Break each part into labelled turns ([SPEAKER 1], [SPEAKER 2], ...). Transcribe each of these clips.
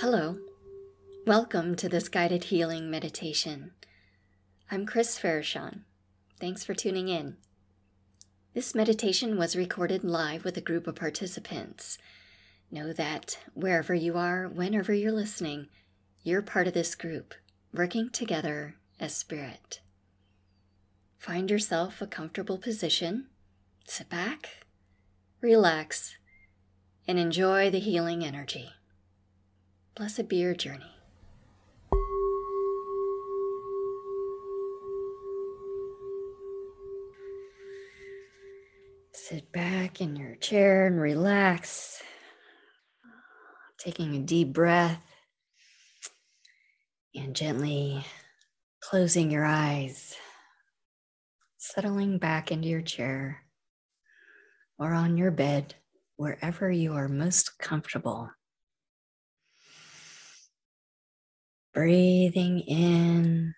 [SPEAKER 1] Hello. Welcome to this guided healing meditation. I'm Chris Farashon. Thanks for tuning in. This meditation was recorded live with a group of participants. Know that wherever you are, whenever you're listening, you're part of this group, working together as spirit. Find yourself a comfortable position, sit back, relax, and enjoy the healing energy. Blessed be your journey. Sit back in your chair and relax. Taking a deep breath and gently closing your eyes, settling back into your chair or on your bed, wherever you are most comfortable. Breathing in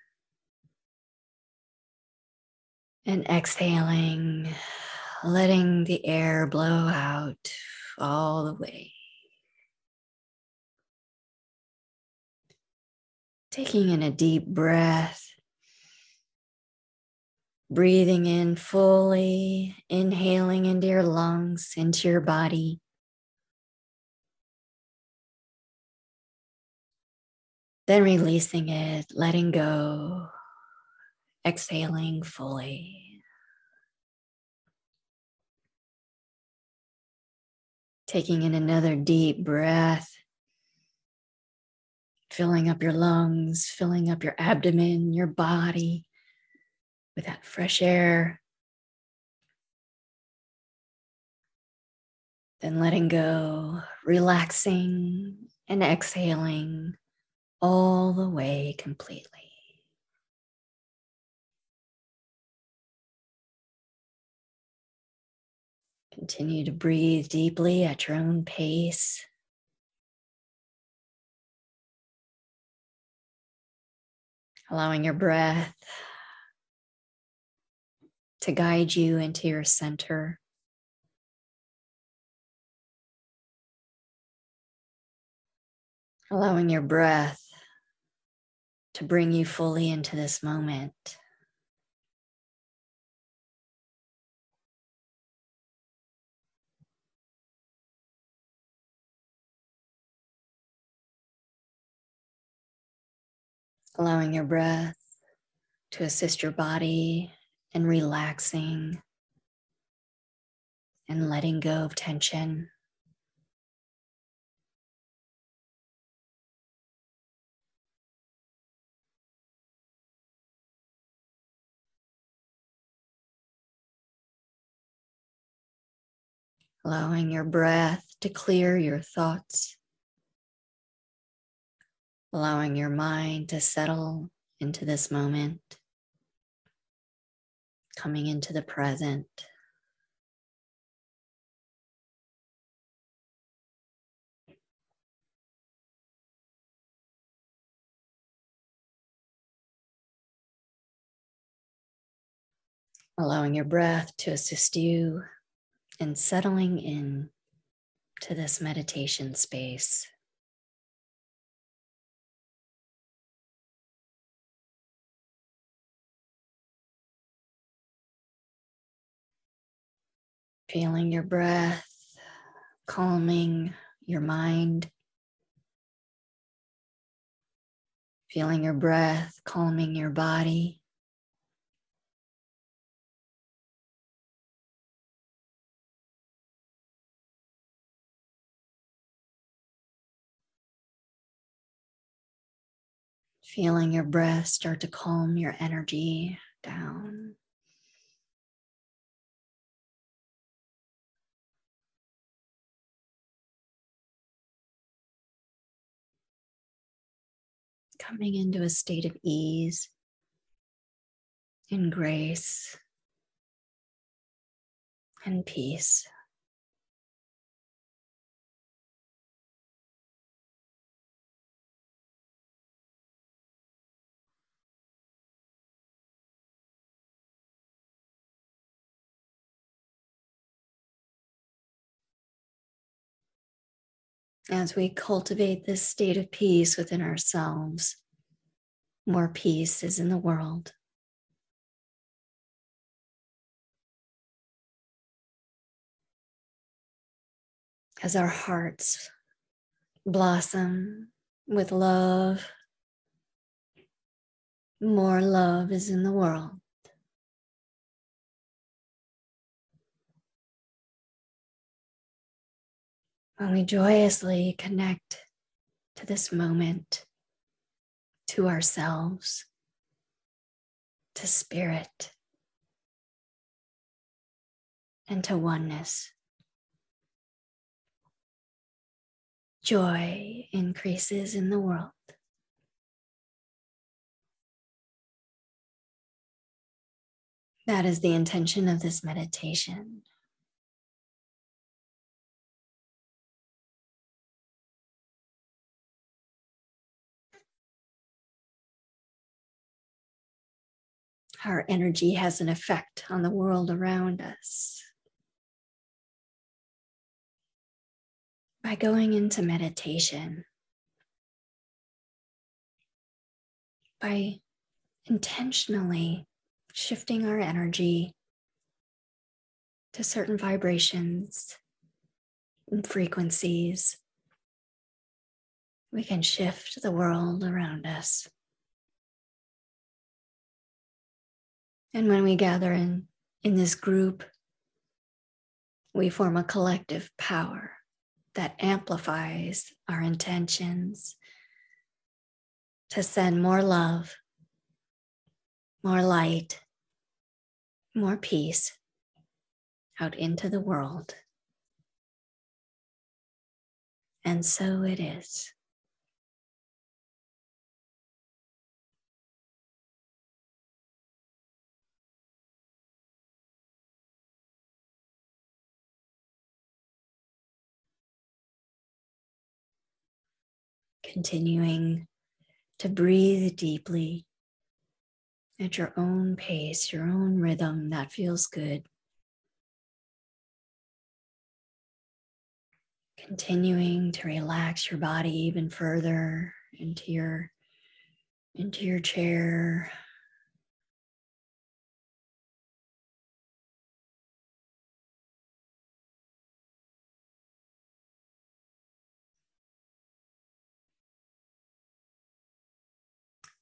[SPEAKER 1] and exhaling, letting the air blow out all the way. Taking in a deep breath, breathing in fully, inhaling into your lungs, into your body. Then releasing it, letting go, exhaling fully. Taking in another deep breath, filling up your lungs, filling up your abdomen, your body with that fresh air. Then letting go, relaxing and exhaling all the way completely. Continue to breathe deeply at your own pace. Allowing your breath to guide you into your center. Allowing your breath to bring you fully into this moment. Allowing your breath to assist your body in relaxing and letting go of tension. Allowing your breath to clear your thoughts, allowing your mind to settle into this moment, coming into the present. Allowing your breath to assist you and settling in to this meditation space. Feeling your breath, calming your mind. Feeling your breath, calming your body. Feeling your breath start to calm your energy down. Coming into a state of ease and grace and peace. As we cultivate this state of peace within ourselves, more peace is in the world. As our hearts blossom with love, more love is in the world. When we joyously connect to this moment, to ourselves, to spirit, and to oneness. Joy increases in the world. That is the intention of this meditation. Our energy has an effect on the world around us. By going into meditation, by intentionally shifting our energy to certain vibrations and frequencies, we can shift the world around us. And when we gather in, in this group, we form a collective power that amplifies our intentions to send more love, more light, more peace out into the world. And so it is. Continuing to breathe deeply at your own pace, your own rhythm that feels good. Continuing to relax your body even further into your into your chair.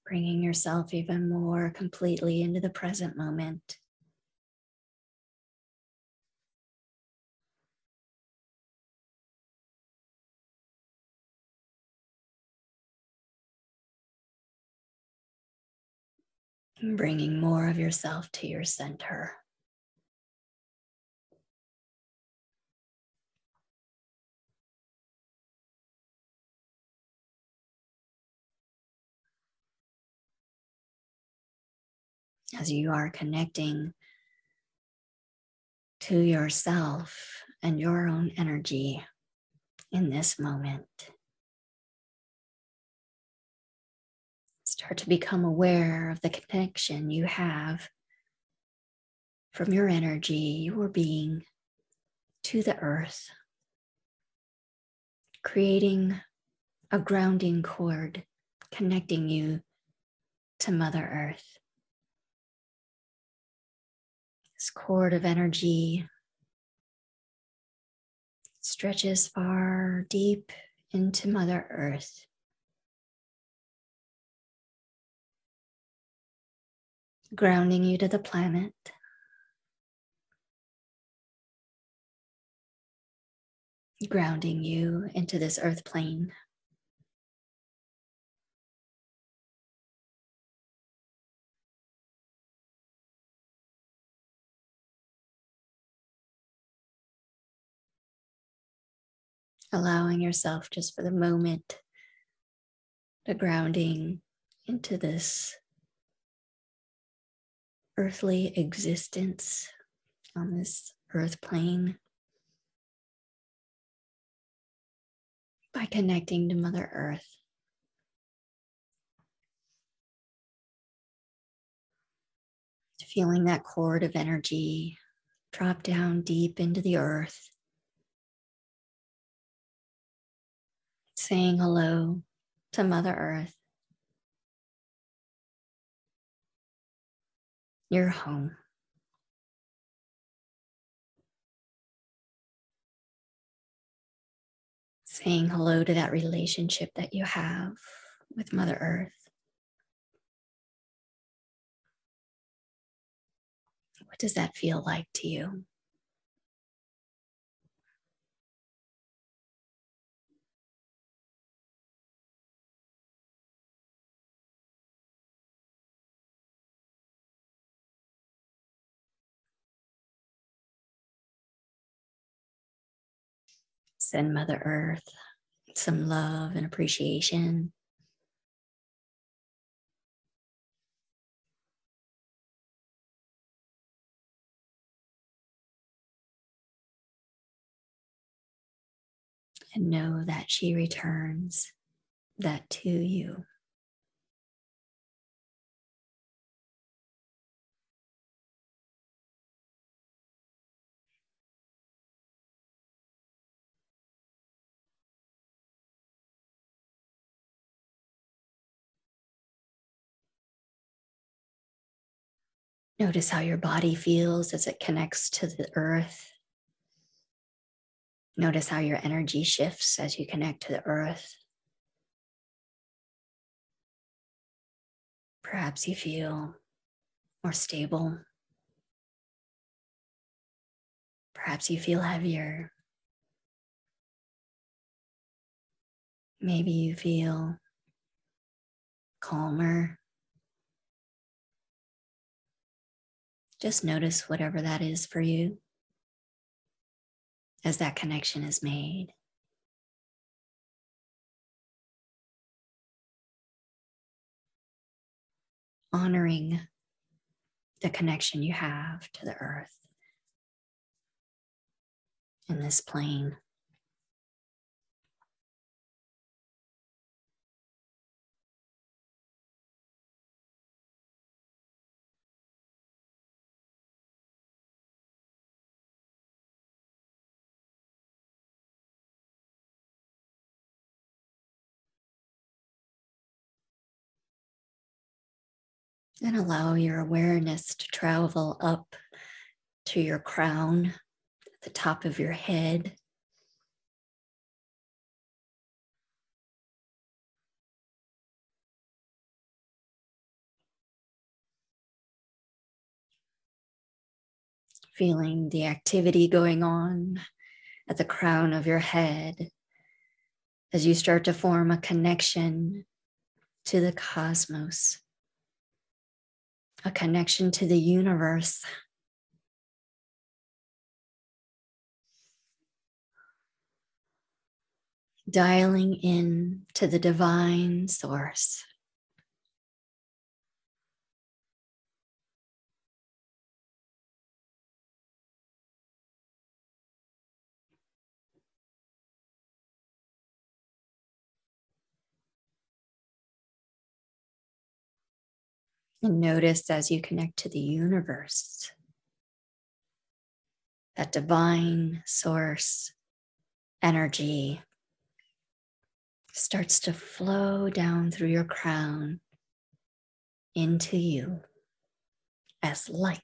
[SPEAKER 1] Bringing yourself even more completely into the present moment. Bringing more of yourself to your center. As you are connecting to yourself and your own energy in this moment. Start to become aware of the connection you have from your energy, your being, to the earth, creating a grounding cord connecting you to Mother Earth. This cord of energy stretches far deep into Mother Earth. Grounding you to the planet. Grounding you into this earth plane. Allowing yourself just for the moment the grounding into this earthly existence on this earth plane by connecting to Mother Earth. Feeling that cord of energy drop down deep into the earth saying hello to Mother Earth, your home. Saying hello to that relationship that you have with Mother Earth. What does that feel like to you? Send Mother Earth some love and appreciation. And know that she returns that to you. Notice how your body feels as it connects to the earth. Notice how your energy shifts as you connect to the earth. Perhaps you feel more stable. Perhaps you feel heavier. Maybe you feel calmer. Just notice whatever that is for you as that connection is made. Honoring the connection you have to the earth in this plane. And allow your awareness to travel up to your crown, the top of your head. Feeling the activity going on at the crown of your head as you start to form a connection to the cosmos a connection to the universe. Dialing in to the divine source. And notice as you connect to the universe, that divine source energy starts to flow down through your crown into you as light.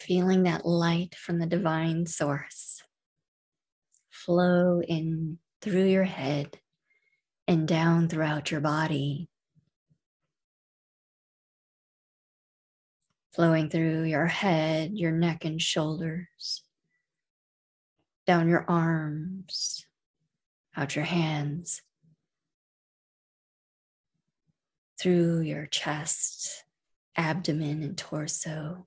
[SPEAKER 1] Feeling that light from the divine source flow in through your head and down throughout your body. Flowing through your head, your neck and shoulders, down your arms, out your hands, through your chest, abdomen, and torso.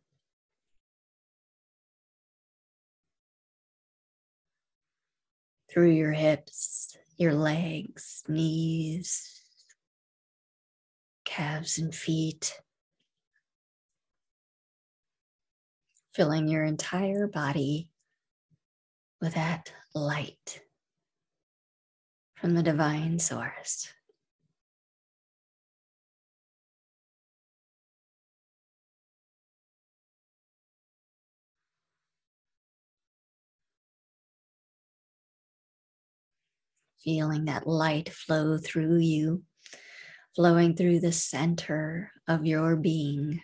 [SPEAKER 1] Through your hips, your legs, knees, calves, and feet, filling your entire body with that light from the divine source. Feeling that light flow through you, flowing through the center of your being.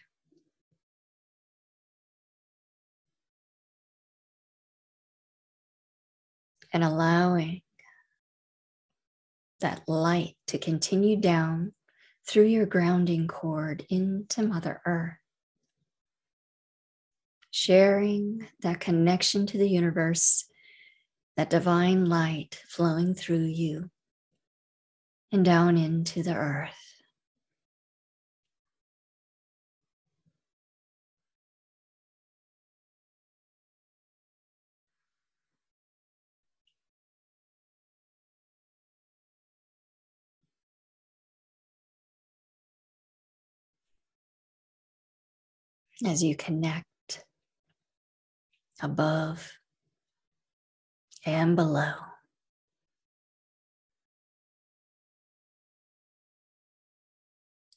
[SPEAKER 1] And allowing that light to continue down through your grounding cord into Mother Earth sharing that connection to the universe, that divine light flowing through you and down into the earth. As you connect above and below.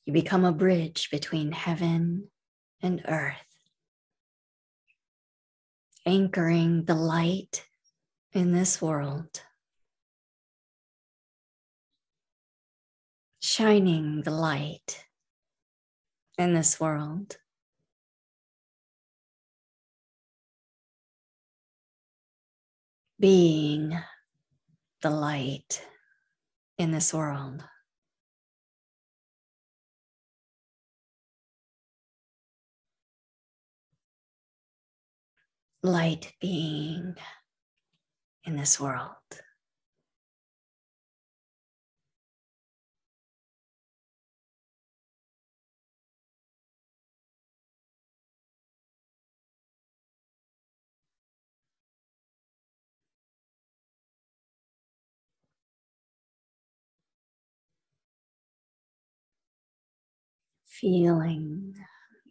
[SPEAKER 1] You become a bridge between heaven and earth, anchoring the light in this world, shining the light in this world. Being the light in this world. Light being in this world. Feeling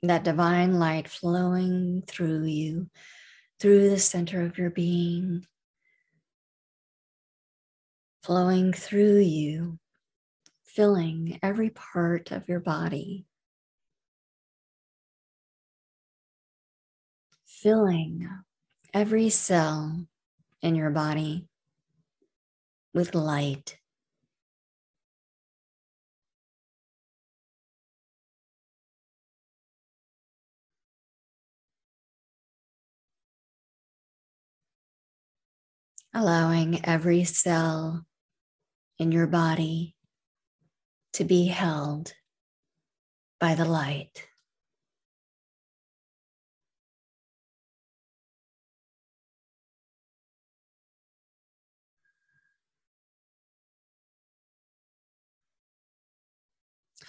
[SPEAKER 1] that divine light flowing through you, through the center of your being, flowing through you, filling every part of your body, filling every cell in your body with light. Allowing every cell in your body to be held by the light.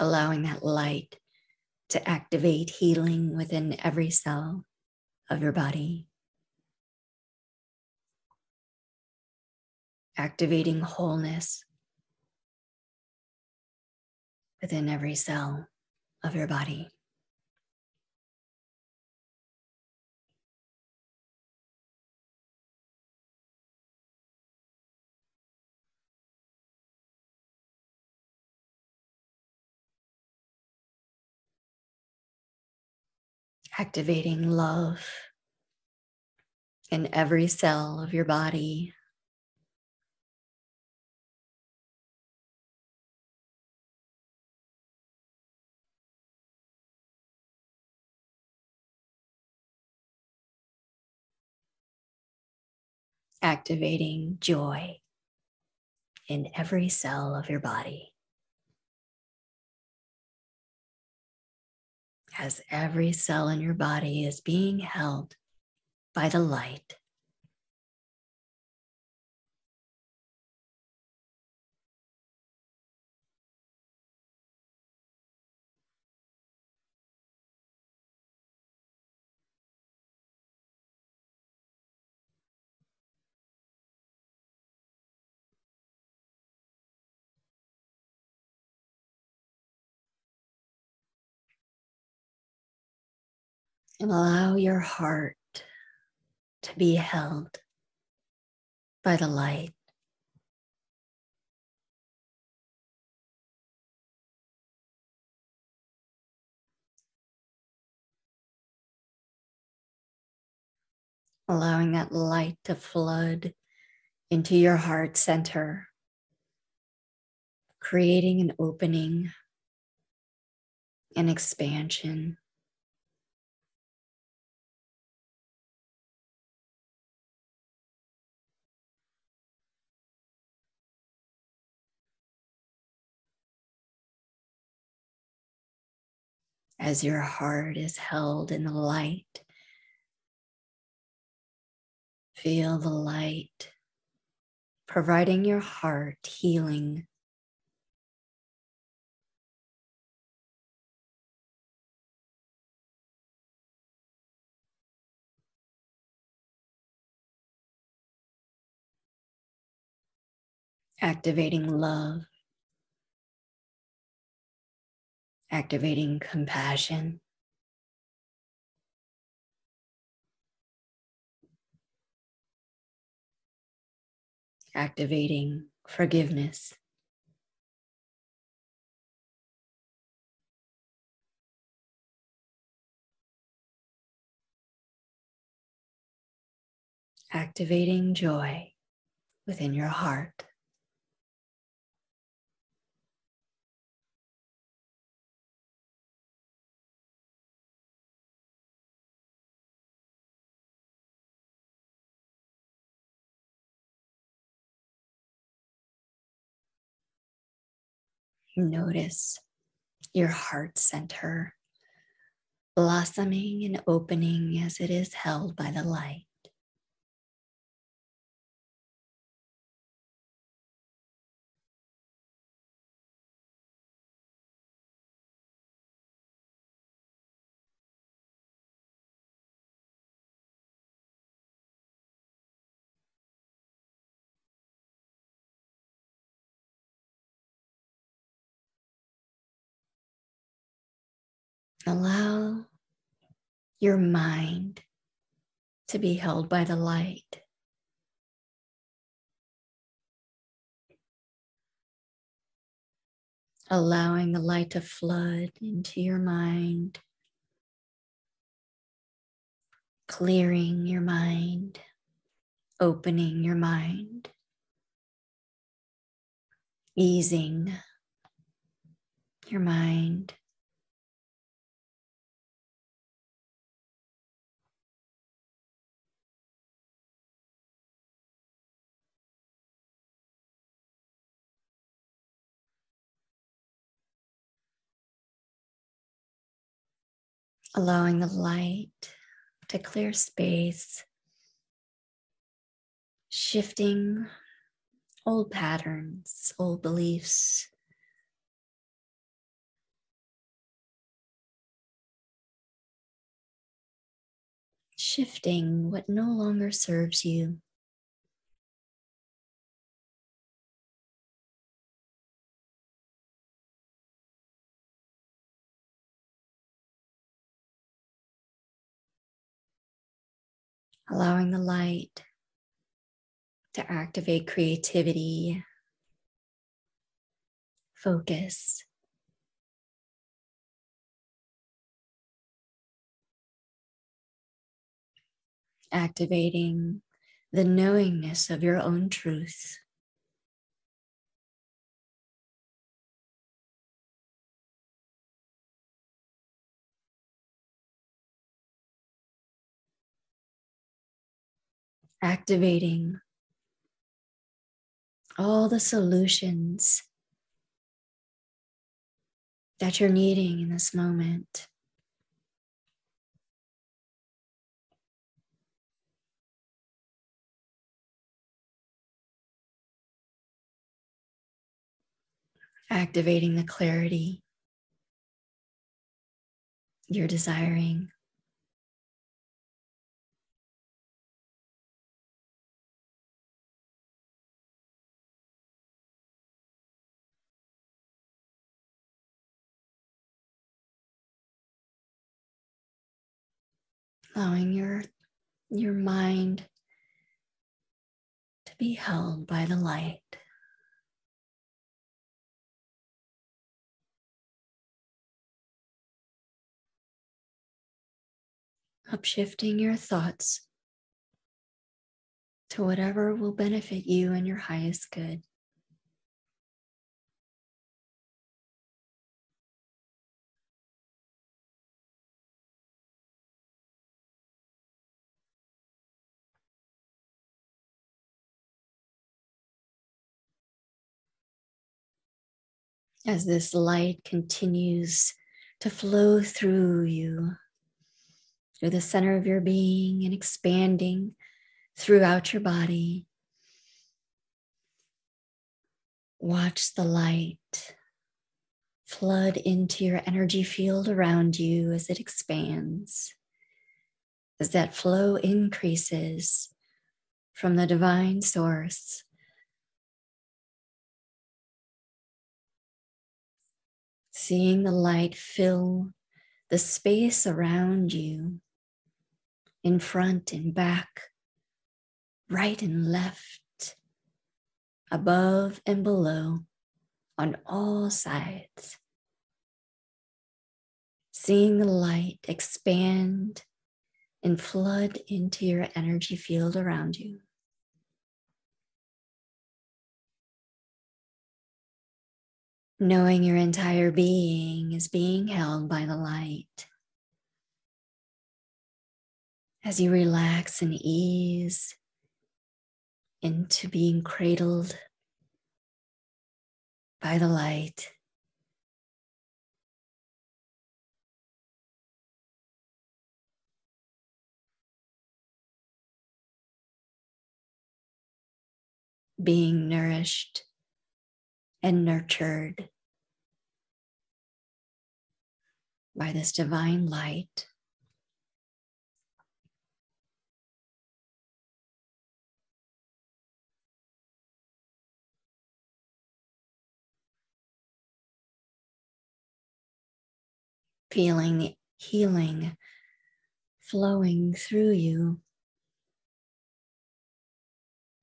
[SPEAKER 1] Allowing that light to activate healing within every cell of your body. Activating wholeness within every cell of your body. Activating love in every cell of your body activating joy in every cell of your body. As every cell in your body is being held by the light. And allow your heart to be held by the light. Allowing that light to flood into your heart center creating an opening, an expansion. As your heart is held in the light, feel the light providing your heart healing. Activating love, activating compassion. activating forgiveness. Activating joy within your heart. Notice your heart center blossoming and opening as it is held by the light. Allow your mind to be held by the light. Allowing the light to flood into your mind, clearing your mind, opening your mind, easing your mind. Allowing the light to clear space, shifting old patterns, old beliefs. Shifting what no longer serves you. Allowing the light to activate creativity, focus. Activating the knowingness of your own truth. Activating all the solutions that you're needing in this moment. Activating the clarity you're desiring. Allowing your, your mind to be held by the light. Upshifting your thoughts to whatever will benefit you and your highest good. As this light continues to flow through you, through the center of your being and expanding throughout your body. Watch the light flood into your energy field around you as it expands, as that flow increases from the divine source. Seeing the light fill the space around you, in front and back, right and left, above and below, on all sides. Seeing the light expand and flood into your energy field around you. Knowing your entire being is being held by the light. As you relax and ease into being cradled by the light. Being nourished and nurtured by this divine light. Feeling healing flowing through you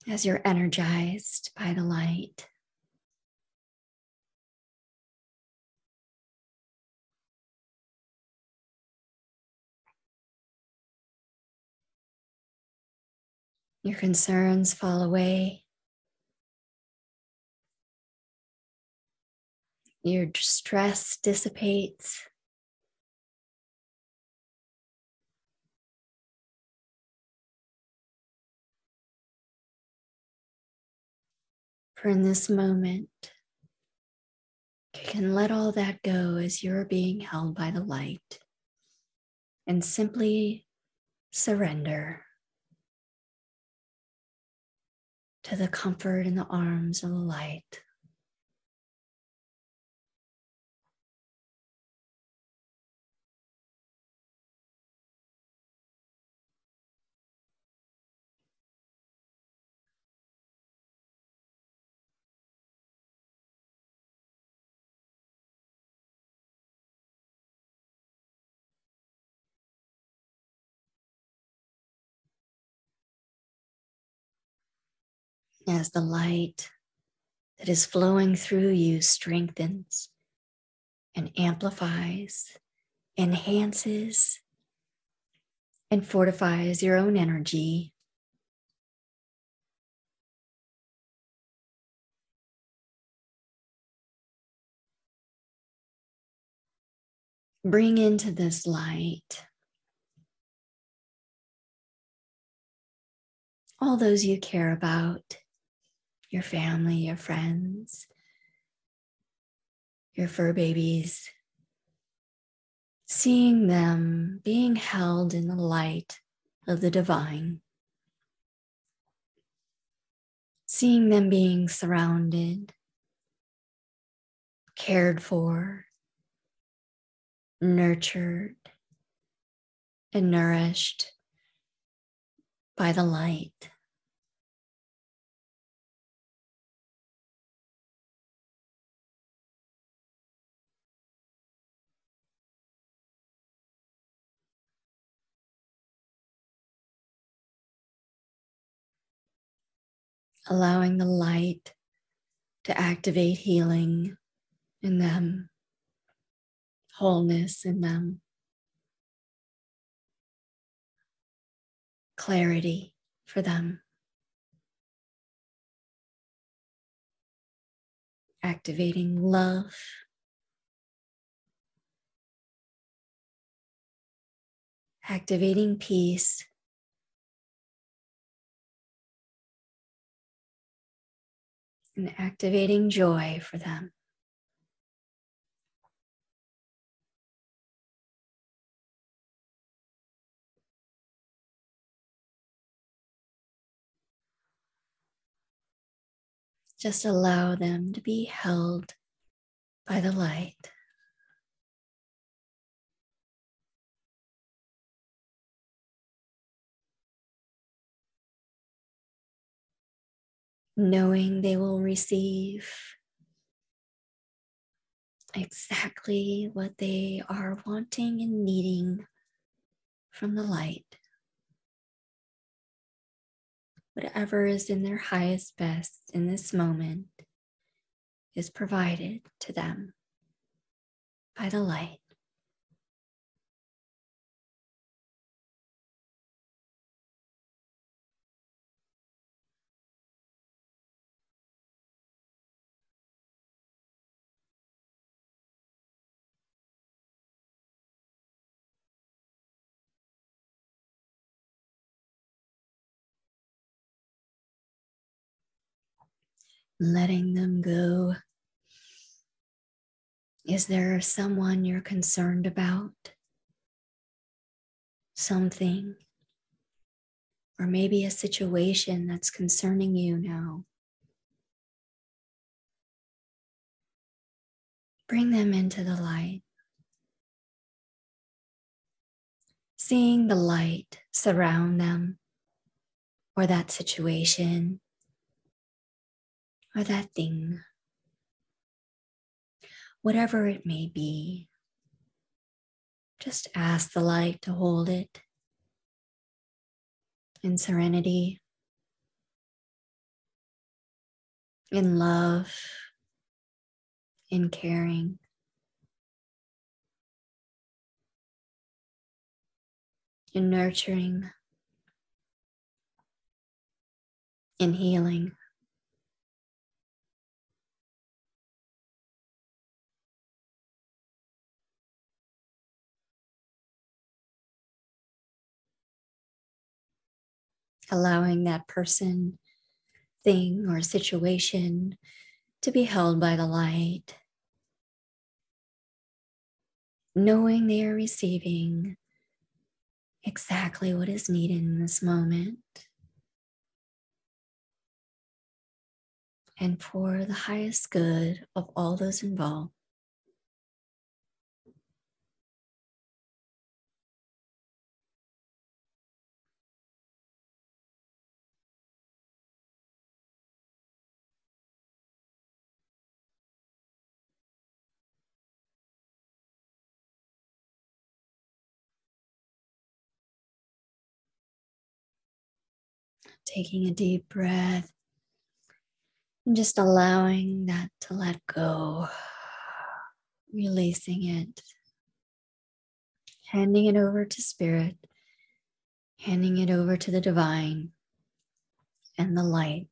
[SPEAKER 1] as you're energized by the light. Your concerns fall away. Your stress dissipates. For in this moment, you can let all that go as you're being held by the light and simply surrender. To the comfort in the arms of the light. As the light that is flowing through you strengthens and amplifies, enhances, and fortifies your own energy. Bring into this light all those you care about your family, your friends, your fur babies, seeing them being held in the light of the divine, seeing them being surrounded, cared for, nurtured, and nourished by the light. Allowing the light to activate healing in them, wholeness in them, clarity for them. Activating love. Activating peace. and activating joy for them. Just allow them to be held by the light. Knowing they will receive exactly what they are wanting and needing from the light. Whatever is in their highest best in this moment is provided to them by the light. Letting them go. Is there someone you're concerned about? Something? Or maybe a situation that's concerning you now? Bring them into the light. Seeing the light surround them or that situation or that thing, whatever it may be, just ask the light to hold it in serenity, in love, in caring. In nurturing, in healing. Allowing that person, thing, or situation to be held by the light, knowing they are receiving exactly what is needed in this moment. And for the highest good of all those involved. Taking a deep breath and just allowing that to let go, releasing it, handing it over to spirit, handing it over to the divine and the light.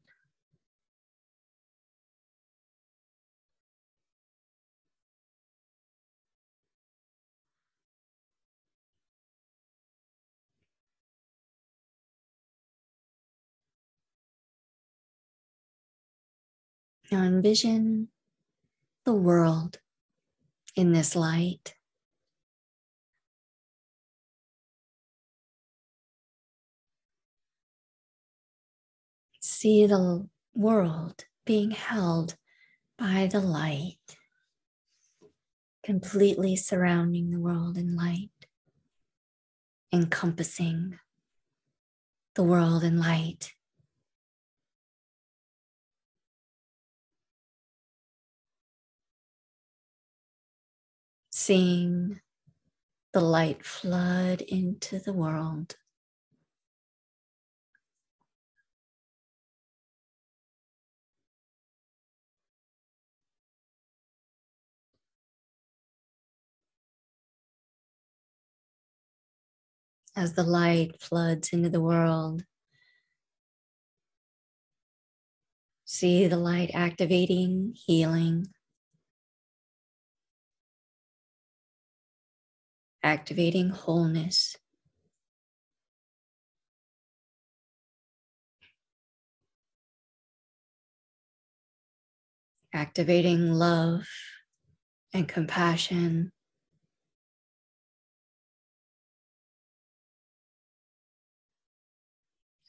[SPEAKER 1] Now envision the world in this light. See the world being held by the light, completely surrounding the world in light, encompassing the world in light. Seeing the light flood into the world. As the light floods into the world, see the light activating, healing, activating wholeness. Activating love and compassion.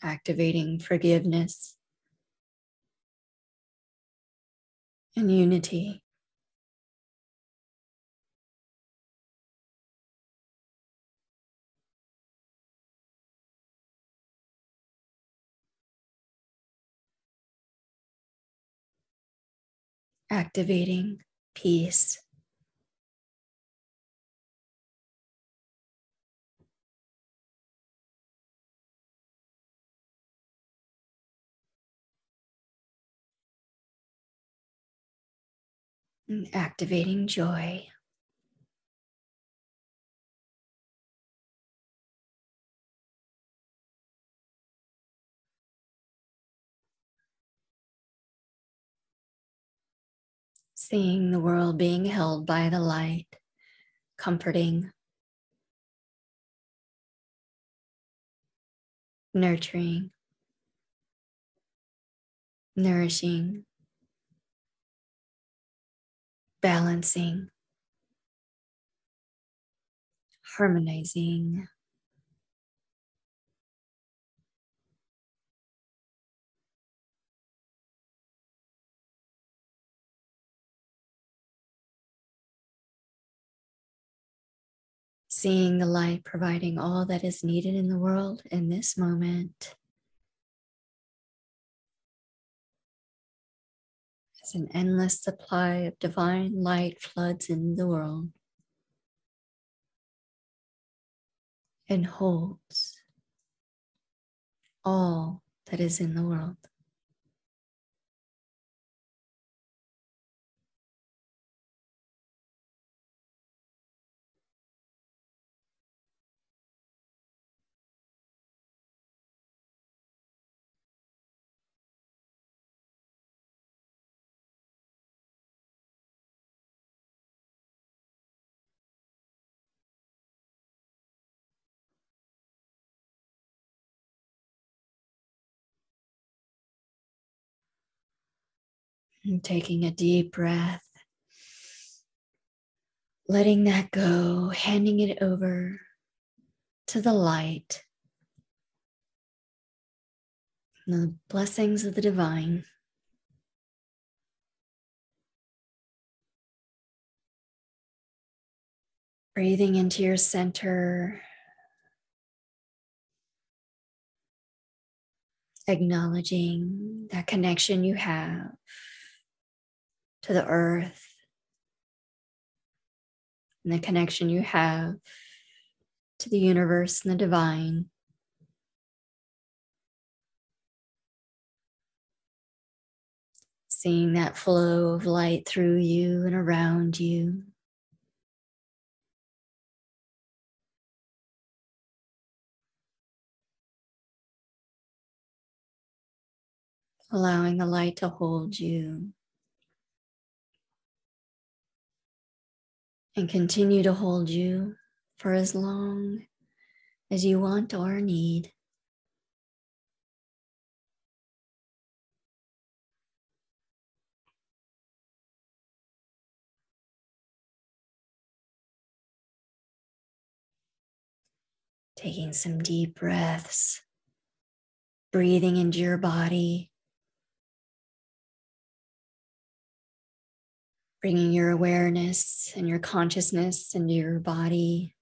[SPEAKER 1] Activating forgiveness. and unity. Activating peace. activating joy. Seeing the world being held by the light, comforting, nurturing, nourishing, balancing, harmonizing. Seeing the light providing all that is needed in the world in this moment. as an endless supply of divine light floods in the world and holds all that is in the world. And taking a deep breath, letting that go, handing it over to the light, the blessings of the divine. Breathing into your center, acknowledging that connection you have to the earth and the connection you have to the universe and the divine. Seeing that flow of light through you and around you. Allowing the light to hold you. And continue to hold you for as long as you want or need. Taking some deep breaths, breathing into your body. Bringing your awareness and your consciousness into your body.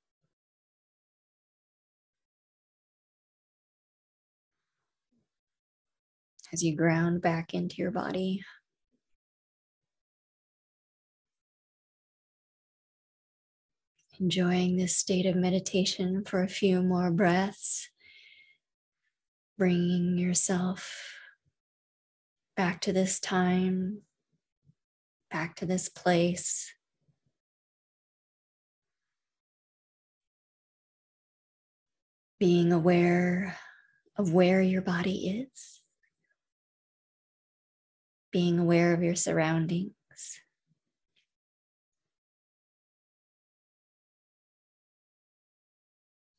[SPEAKER 1] As you ground back into your body. Enjoying this state of meditation for a few more breaths, bringing yourself back to this time back to this place. Being aware of where your body is, being aware of your surroundings.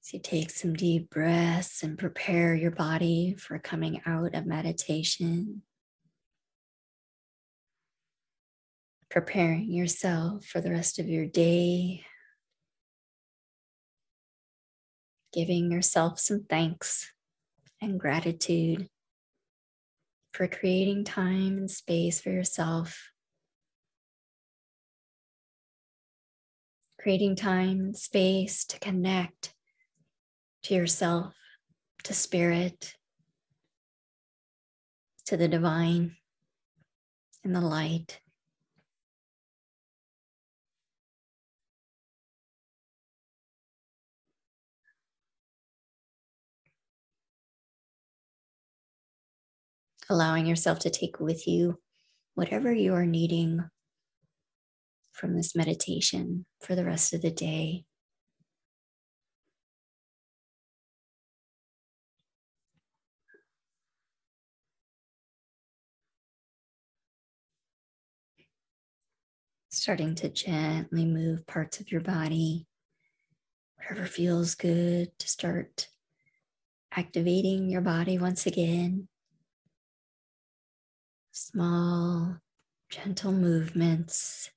[SPEAKER 1] So you take some deep breaths and prepare your body for coming out of meditation. preparing yourself for the rest of your day, giving yourself some thanks and gratitude for creating time and space for yourself, creating time and space to connect to yourself, to spirit, to the divine and the light. Allowing yourself to take with you whatever you are needing from this meditation for the rest of the day. Starting to gently move parts of your body, whatever feels good to start activating your body once again. Small, gentle movements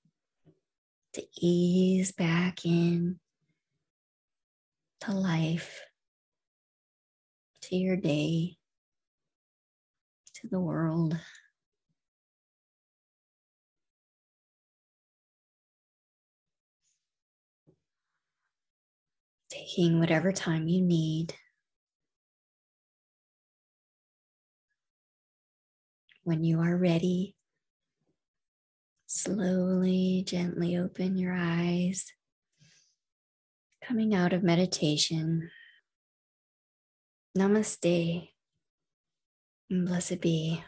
[SPEAKER 1] to ease back in to life, to your day, to the world. Taking whatever time you need. When you are ready, Slowly, gently open your eyes. Coming out of meditation. Namaste and blessed be.